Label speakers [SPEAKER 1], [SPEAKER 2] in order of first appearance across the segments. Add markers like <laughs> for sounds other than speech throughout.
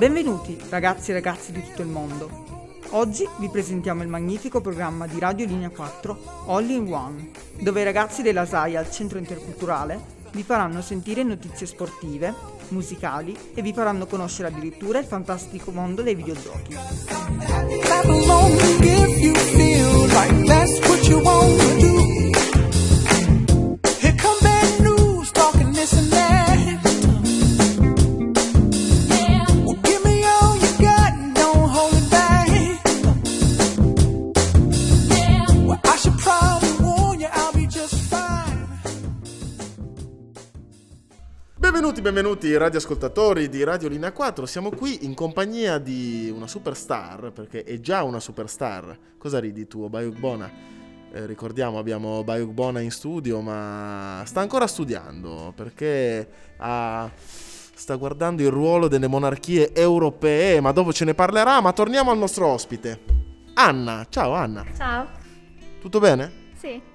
[SPEAKER 1] Benvenuti ragazzi e ragazze di tutto il mondo. Oggi vi presentiamo il magnifico programma di Radio Linea 4 All in One, dove i ragazzi della SAI al Centro Interculturale vi faranno sentire notizie sportive, musicali e vi faranno conoscere addirittura il fantastico mondo dei videogiochi.
[SPEAKER 2] Clap
[SPEAKER 3] Benvenuti, radioascoltatori di Radio Linea 4. Siamo qui in compagnia di una superstar, perché è già una superstar. Cosa ridi tu, Bayuk Bona? Eh, ricordiamo, abbiamo Bayuk Bona in studio, ma sta ancora studiando perché ha- sta guardando il ruolo delle monarchie europee, ma dopo ce ne parlerà. Ma torniamo al nostro ospite. Anna, ciao Anna,
[SPEAKER 4] Ciao.
[SPEAKER 3] tutto bene?
[SPEAKER 4] Sì.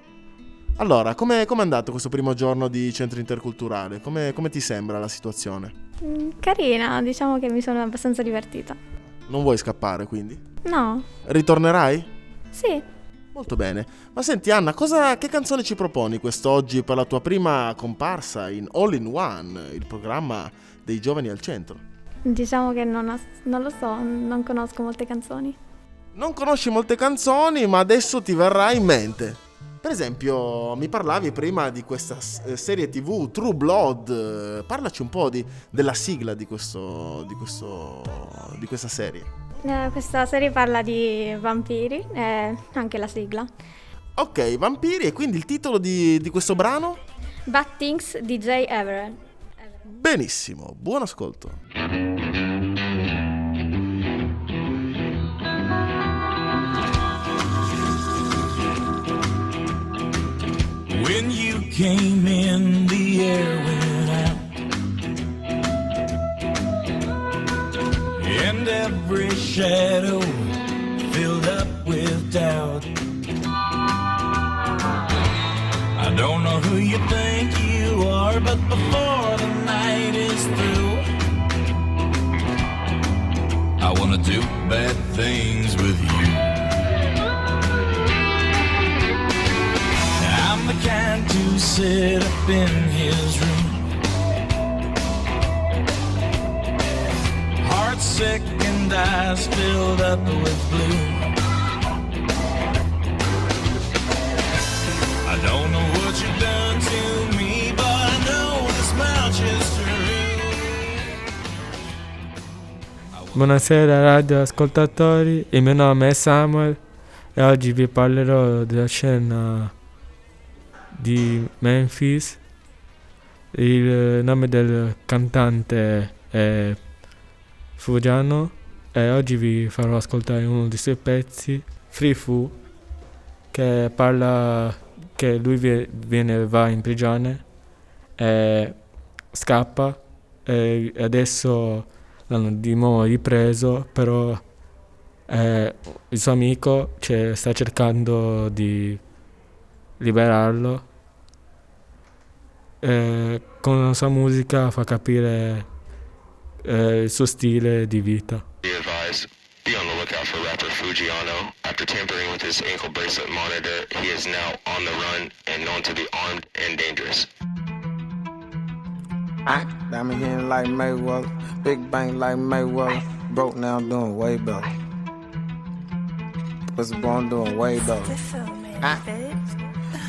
[SPEAKER 3] Allora, come è andato questo primo giorno di centro interculturale? Come, ti sembra la situazione?
[SPEAKER 4] Mm, Carina, diciamo che mi sono abbastanza divertita.
[SPEAKER 3] Non vuoi scappare quindi?
[SPEAKER 4] No.
[SPEAKER 3] Ritornerai?
[SPEAKER 4] Sì.
[SPEAKER 3] Molto bene. Ma senti Anna, cosa, che canzone ci proponi quest'oggi per la tua prima comparsa in All in One, il programma dei giovani al centro?
[SPEAKER 4] Diciamo che non, ho- non lo so, non conosco molte canzoni.
[SPEAKER 3] Non conosci molte canzoni, ma adesso ti verrà in mente. Per esempio, mi parlavi prima di questa eh, serie TV True Blood. eh, Parlaci un po' di- della sigla di, questo, di, questo, di questa serie.
[SPEAKER 4] Eh, questa serie parla di vampiri, e anche la sigla.
[SPEAKER 3] Ok, vampiri, e quindi il titolo di, di questo brano?
[SPEAKER 4] Bad Things DJ Everett.
[SPEAKER 3] Benissimo, buon ascolto.
[SPEAKER 5] Came in, the air went out. And every shadow filled up with doubt. I don't know who you think you are, but before the night is through, I wanna do bad things sit up in his room. Heart sick and eyes filled up with blue. I don't know what you've done to me, but I know this true.
[SPEAKER 6] Buonasera radio ascoltatori, il mio nome è Samuel e oggi vi parlerò della scena di Memphis. Il nome del cantante è Fugiano e oggi vi farò ascoltare uno dei suoi pezzi, Free Fu, che parla che lui vie- viene, va in prigione e scappa e adesso l'hanno di nuovo ripreso, però eh, il suo amico cioè, sta cercando di liberarlo. Eh, con la sua musica fa capire eh, il suo stile di vita.
[SPEAKER 7] Be advised, be on the lookout for rapper Fujiano. After tampering with his ankle bracelet monitor, he is now on the run and known to be armed and dangerous.
[SPEAKER 8] I diamond hitting like Mayweather, big bang like Mayweather, broke now doing way better. Was born doing way better. I,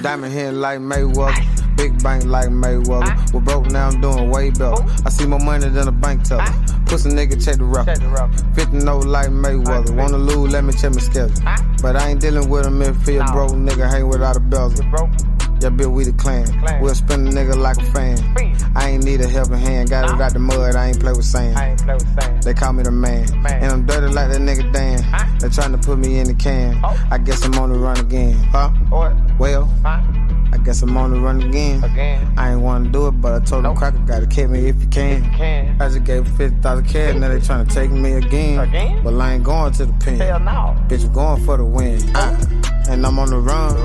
[SPEAKER 8] diamond hitting like Mayweather, big bank like Mayweather. We're broke now I'm doing way better. I see more money than a bank teller. Pussy nigga check the rapper. 50 no like Mayweather. Wanna lose, let me check my schedule. But I ain't dealing with a he a broke nigga, hang without a bezel. Yeah, bitch, we the clan. We'll spin a nigga like a fan. I ain't need a helping hand. Got it out the mud, I ain't play with sand. They call me the man. man. And I'm dirty like that nigga Dan. They trying to put me in the can. I guess I'm on the run again. Huh? What? Well, I guess I'm on the run again. again. I ain't wanna do it, but I told them cracker gotta kick me if you can. Can. I just gave 50,000 cash, now they tryna take me again. But I ain't going to the pen. Hell no. Bitch, I'm going for the win. Uh, and I'm on the run.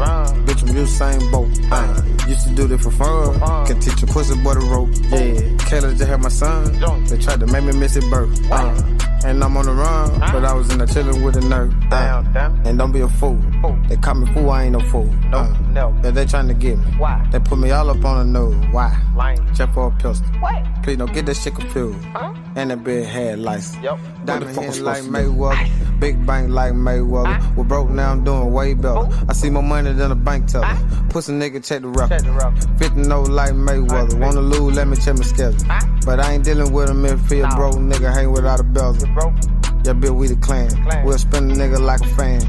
[SPEAKER 8] Bitch, I'm used same boat. Uh, used to do this for fun. Can teach a pussy boy the rope. Yeah. Kayla just had my son. They tried to make me miss his birth. Uh, and I'm on the run, but I was in the chilling with a nerd. Uh, and don't be a fool. They call me fool, I ain't no fool. No, Uh, yeah, they trying to get me. Why? They put me all up on the nose. Why? Lying. Check for a pistol. What? Please don't get that shit confused. Huh? And that big head license. Yep. Diamond
[SPEAKER 3] fuck was
[SPEAKER 8] like
[SPEAKER 3] supposed to?
[SPEAKER 8] Mayweather. Big bank like Mayweather. We're broke now, I'm doing way better. I see more money than a bank teller. Pussy nigga, check the record. 50 no like Mayweather. Wanna lose, let me check my schedule. But I ain't dealing with a if he a broke nigga, hang without a bezel. Yeah, bitch, we the clan. We'll spin a nigga like a fan.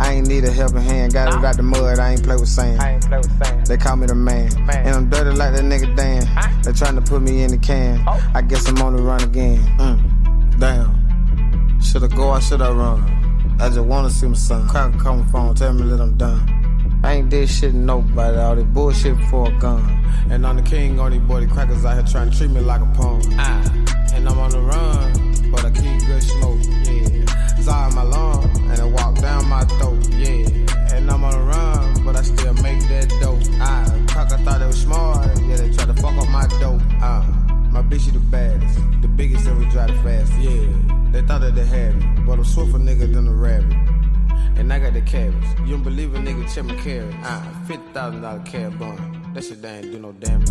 [SPEAKER 8] I ain't need a helping hand. Got it out the mud, I ain't play with sand. They call me the man. man. And I'm dirty like that nigga Dan. They trying to put me in the can. I guess I'm on the run again. Mm. Damn. Shoulda go or shoulda run? I just wanna see my son. Cracker call my phone, tell me that I'm done. I ain't did shit to nobody, all this bullshit for a gun. And I'm the king on these boy, the crackers out here trying to treat me like a pawn. Ah, and I'm on the run, but I keep good smoke, yeah. Sorry my lung, and I walk down my throat, yeah. And I'm on the run, but I still make that dope. Ah, cracker thought they was smart, yeah, they try to fuck up my dope. Ah, my bitch, she the baddest, the biggest and we drive the fast, yeah. They thought that they had me, but I'm swifter nigga than a rabbit. And I got the cabbage. You don't believe a nigga check my carrot. Ah, $50,000 cab bun. That shit ain't do no damage.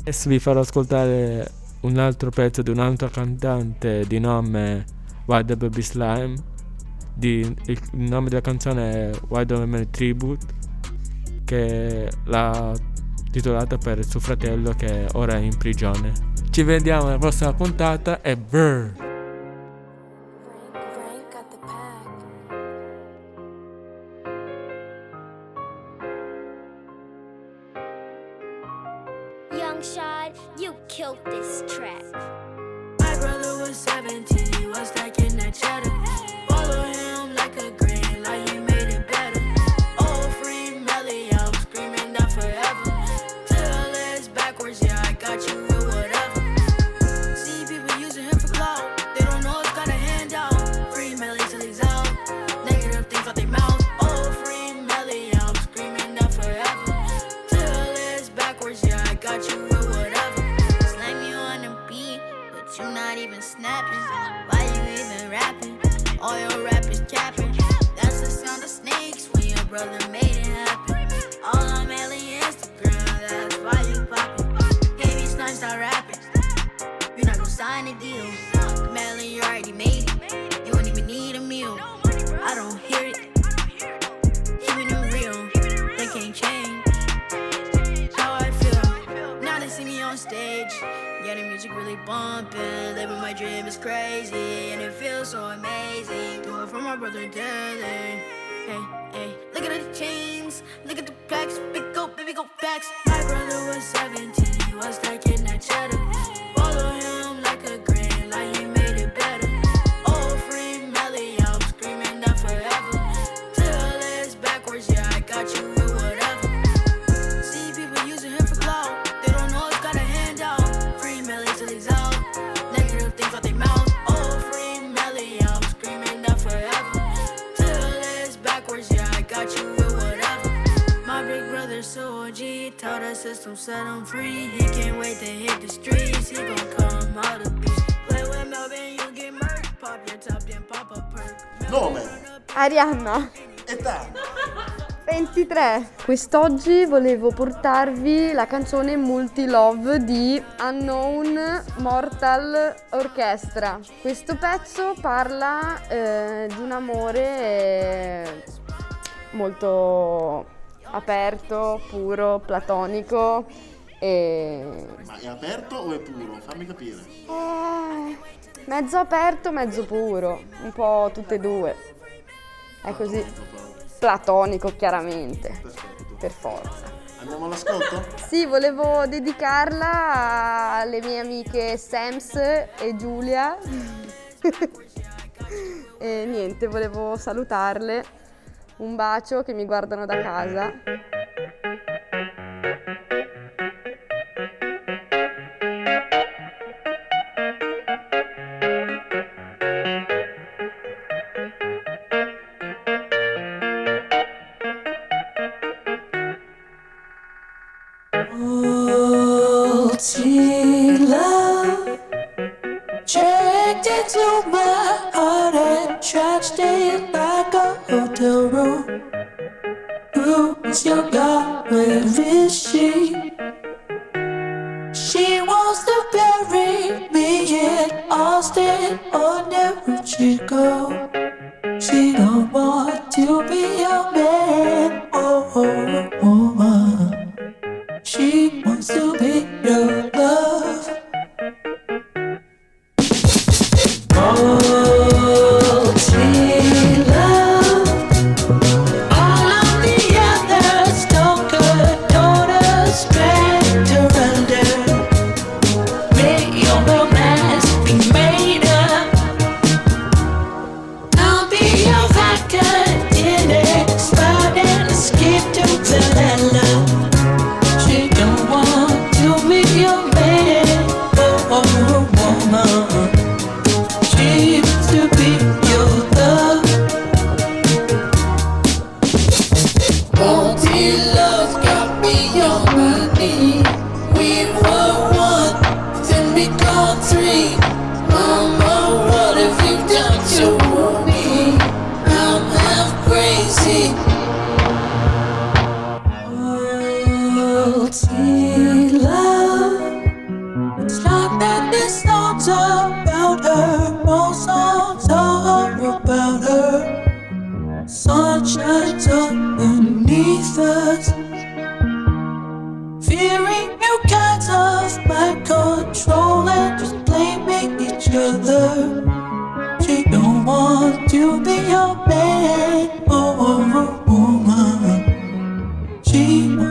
[SPEAKER 6] Adesso vi farò ascoltare un altro pezzo di un altro cantante di nome Why the Baby Slime. Di- il, il nome della canzone è Why the Man Tribute, che l'ha titolata per suo fratello che ora è in prigione. Ci vediamo alla prossima puntata e brr!
[SPEAKER 9] Killed this track.
[SPEAKER 10] My brother was 17, he was stacking that cheddar. Brother Dylan. Hey, you with whatever. My big brother so G, tell the system set him free. He can't wait to hit the streets. He gon' come out of beast. Play with Melvin, you get murked. Pop your top, then pop a perk.
[SPEAKER 3] Nome,
[SPEAKER 11] Arianna,
[SPEAKER 3] età,
[SPEAKER 11] 23. Quest'oggi volevo portarvi la canzone Multi Love di Unknown Mortal Orchestra. Questo pezzo parla eh, di un amore eh, molto aperto, puro, platonico e
[SPEAKER 3] ma è aperto o è puro? Fammi capire.
[SPEAKER 11] eh, mezzo aperto, mezzo puro, un po' tutte e due. È così. Platonico, chiaramente.
[SPEAKER 3] Perfetto.
[SPEAKER 11] per forza.
[SPEAKER 3] Andiamo all'ascolto?
[SPEAKER 11] Sì, volevo dedicarla alle mie amiche Sams e Giulia. <laughs> e niente, volevo salutarle. Un bacio che mi guardano da casa.
[SPEAKER 2] I'll stand Austin, ordinary Chico. She don't want to be a man.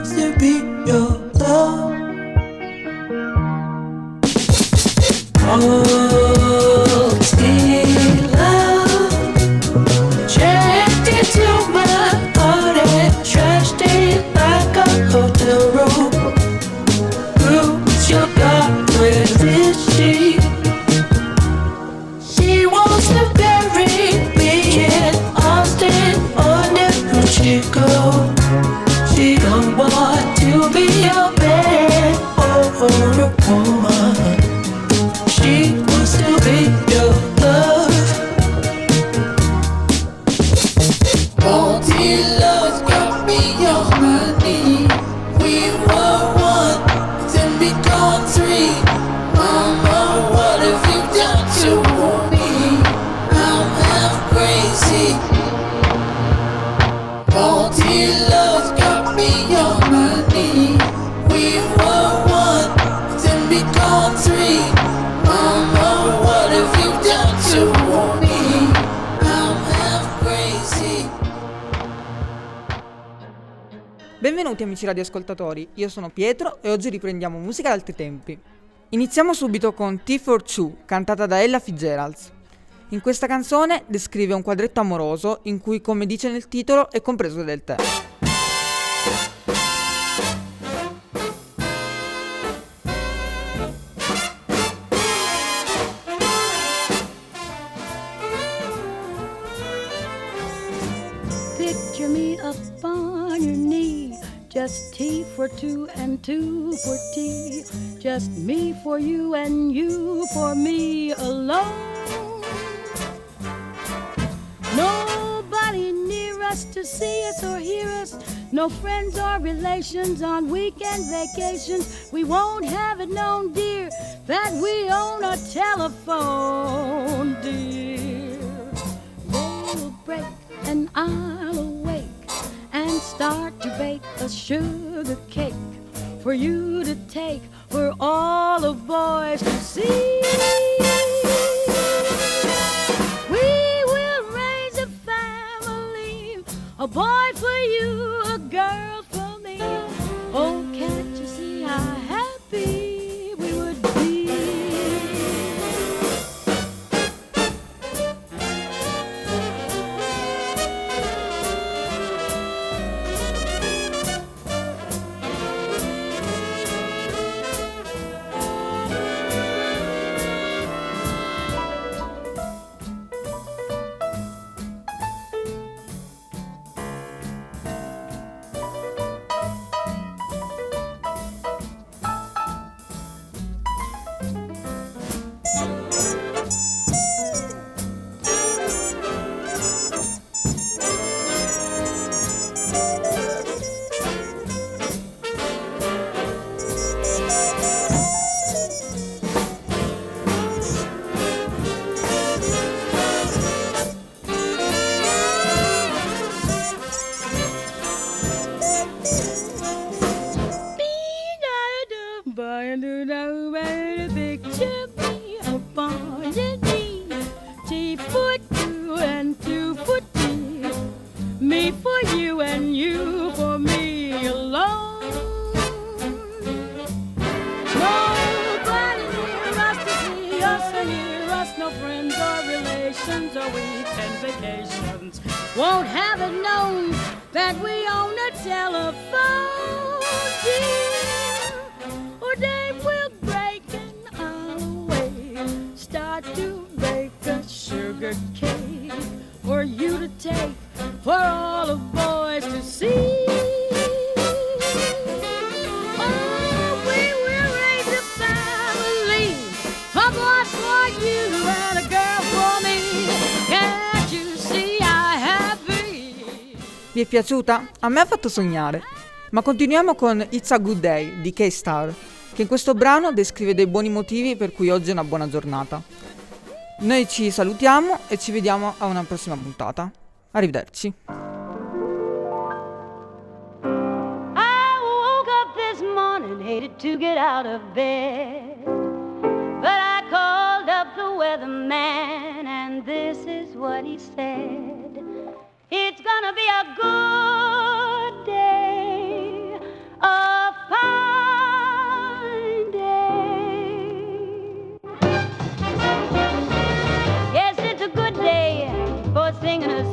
[SPEAKER 2] To be your love.
[SPEAKER 1] Benvenuti amici radioascoltatori, io sono Pietro e oggi riprendiamo musica da altri tempi. Iniziamo subito con T for Two, cantata da Ella Fitzgerald. In questa canzone descrive un quadretto amoroso in cui, come dice nel titolo, è compreso del tè.
[SPEAKER 12] Picture me up on your knee. Just tea for two and two for tea. Just me for you and you for me alone. Nobody near us to see us or hear us. No friends or relations on weekend vacations. We won't have it known, dear, that we own a telephone, dear. They'll break and and start to bake a sugar cake for you to take for all the boys to see. We will raise a family, a boy for you, a girl
[SPEAKER 13] to bake a sugar cake for you to take for all the boys to see. Oh,
[SPEAKER 1] è piaciuta? A me ha fatto sognare. Ma continuiamo con It's a Good Day di K-Star, che in questo brano descrive dei buoni motivi per cui oggi è una buona giornata. Noi ci salutiamo e ci vediamo a una prossima puntata. Arrivederci.
[SPEAKER 13] Hated to get out of bed. But I called up the weatherman, and this is what he said It's gonna be a good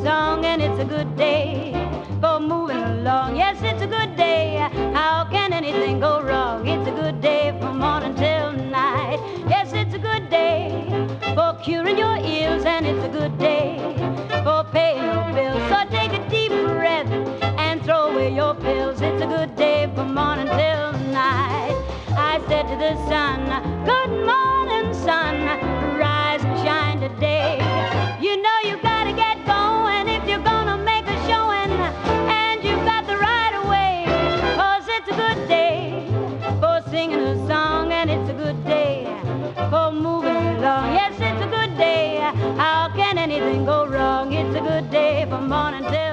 [SPEAKER 13] song, and it's a good day for moving along. Yes, it's a good day. How can anything go wrong? It's a good day from morning till night. Yes, it's a good day for curing your ills, and it's a good day for paying your bills. So take a deep breath and throw away your pills. It's a good day from morning till night. I said to the sun, Good morning, sun. Rise and shine today. And it's a good day for moving along. Yes, it's a good day. How can anything go wrong? It's a good day from morning till.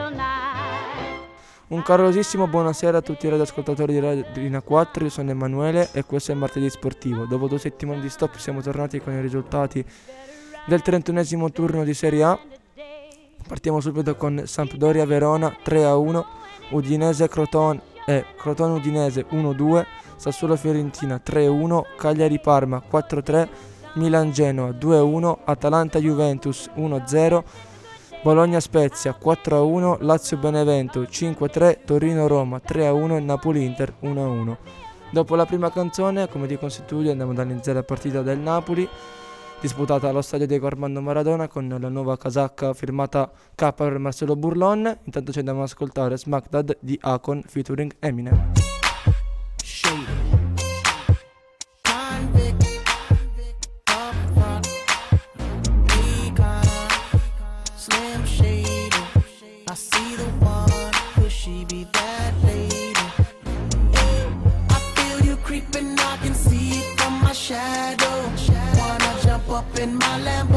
[SPEAKER 14] Un calorosissimo buonasera a tutti i radioascoltatori di Radio Linea 4, io sono Emanuele e questo è martedì sportivo. Dopo due settimane di stop siamo tornati con i risultati del 31esimo turno di Serie A. Partiamo subito con Sampdoria Verona 3 a 1, Udinese Croton e Crotone Udinese 1-2, Sassuolo Fiorentina 3-1, Cagliari Parma 4-3, Milan Genoa 2-1, Atalanta Juventus 1-0, Bologna Spezia 4-1, Lazio Benevento 5-3, Torino Roma 3-1 e Napoli Inter 1-1. Dopo la prima canzone, come dico in studio, andiamo ad analizzare la partita del Napoli, disputata allo stadio Diego Armando Maradona con la nuova casacca firmata K per Marcelo Burlon. Intanto ci andiamo ad ascoltare Smack Dad di Akon featuring Eminem.
[SPEAKER 15] In my Lamborghini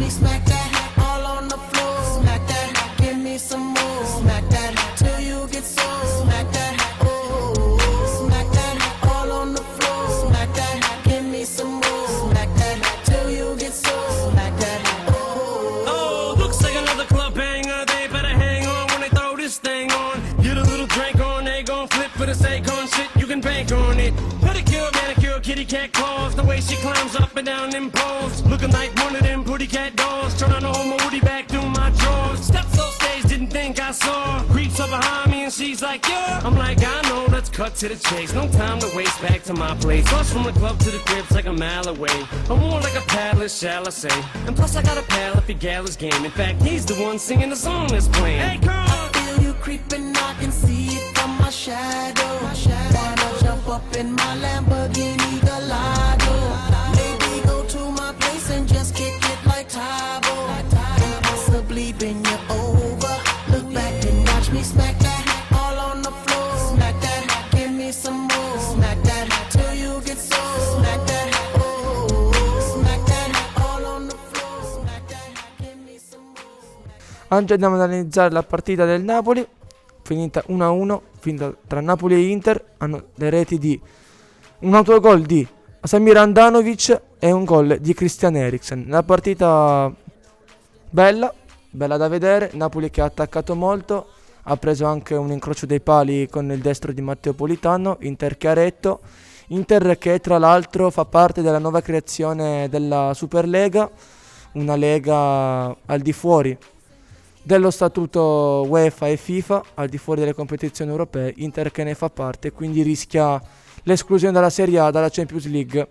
[SPEAKER 15] Me smack
[SPEAKER 16] I'm like, I know, let's cut to the chase. No time to waste, back to my place. Bus from the club to the crib's like a mile away. I'm more like a palace, shall I say. And plus, I got a pal if your gal is game. In fact, he's the one singing the song that's playing. Hey, come on!
[SPEAKER 15] feel you creeping, I can see it from my shadow. Wanna jump up in my Lamborghini
[SPEAKER 14] Oggi andiamo ad analizzare la partita del Napoli, finita 1-1, finita tra Napoli e Inter, hanno le reti di un autogol di Samir Andanovic e un gol di Christian Eriksen. La partita bella, bella da vedere, Napoli che ha attaccato molto, ha preso anche un incrocio dei pali con il destro di Matteo Politano, Inter chiaretto, Inter che tra l'altro fa parte della nuova creazione della Superlega, una lega al di fuori dello statuto UEFA e FIFA al di fuori delle competizioni europee, Inter che ne fa parte, quindi rischia l'esclusione dalla Serie A, dalla Champions League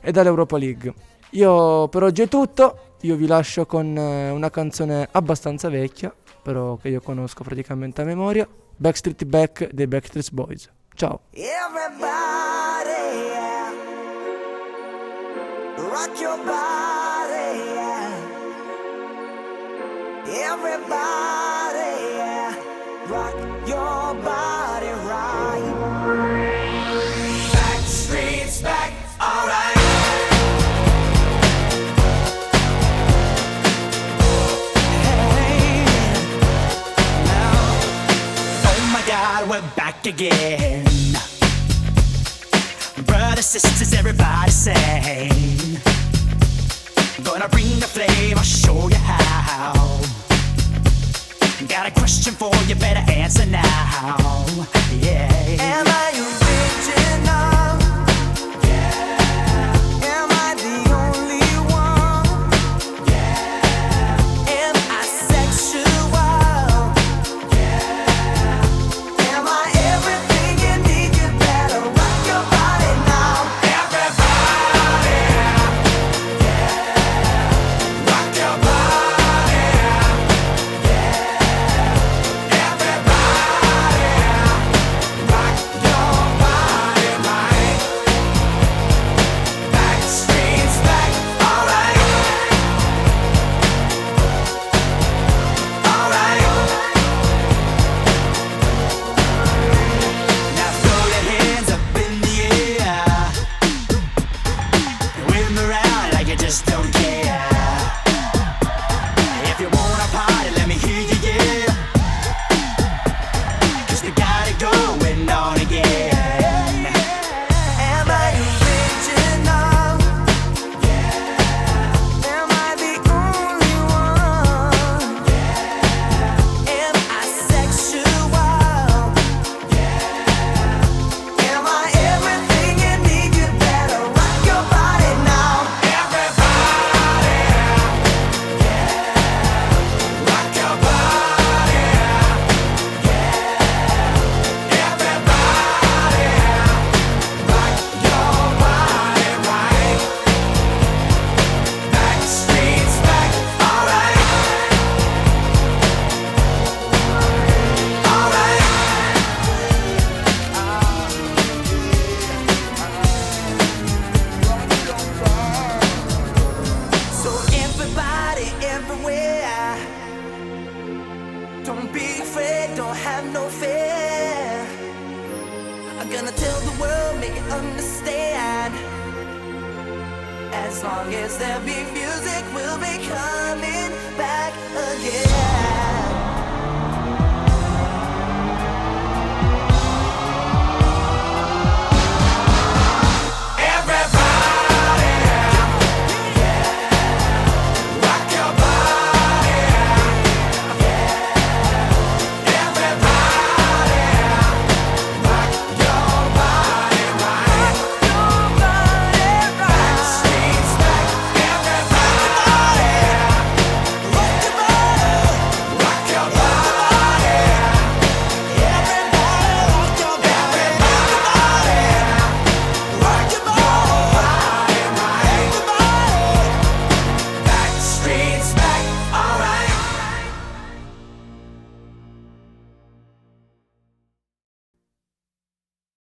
[SPEAKER 14] e dall'Europa League. Io per oggi è tutto, io vi lascio con eh, una canzone abbastanza vecchia, però che io conosco praticamente a memoria, Backstreet Back dei Backstreet Boys. Ciao!
[SPEAKER 17] Everybody, yeah. Everybody, rock your body right. Back streets back, alright.
[SPEAKER 18] Oh my god, we're back again. Brothers, sisters, everybody sing. Gonna bring the flame, I'll show you how. Got a question for you, better answer now. Yeah.
[SPEAKER 17] Am I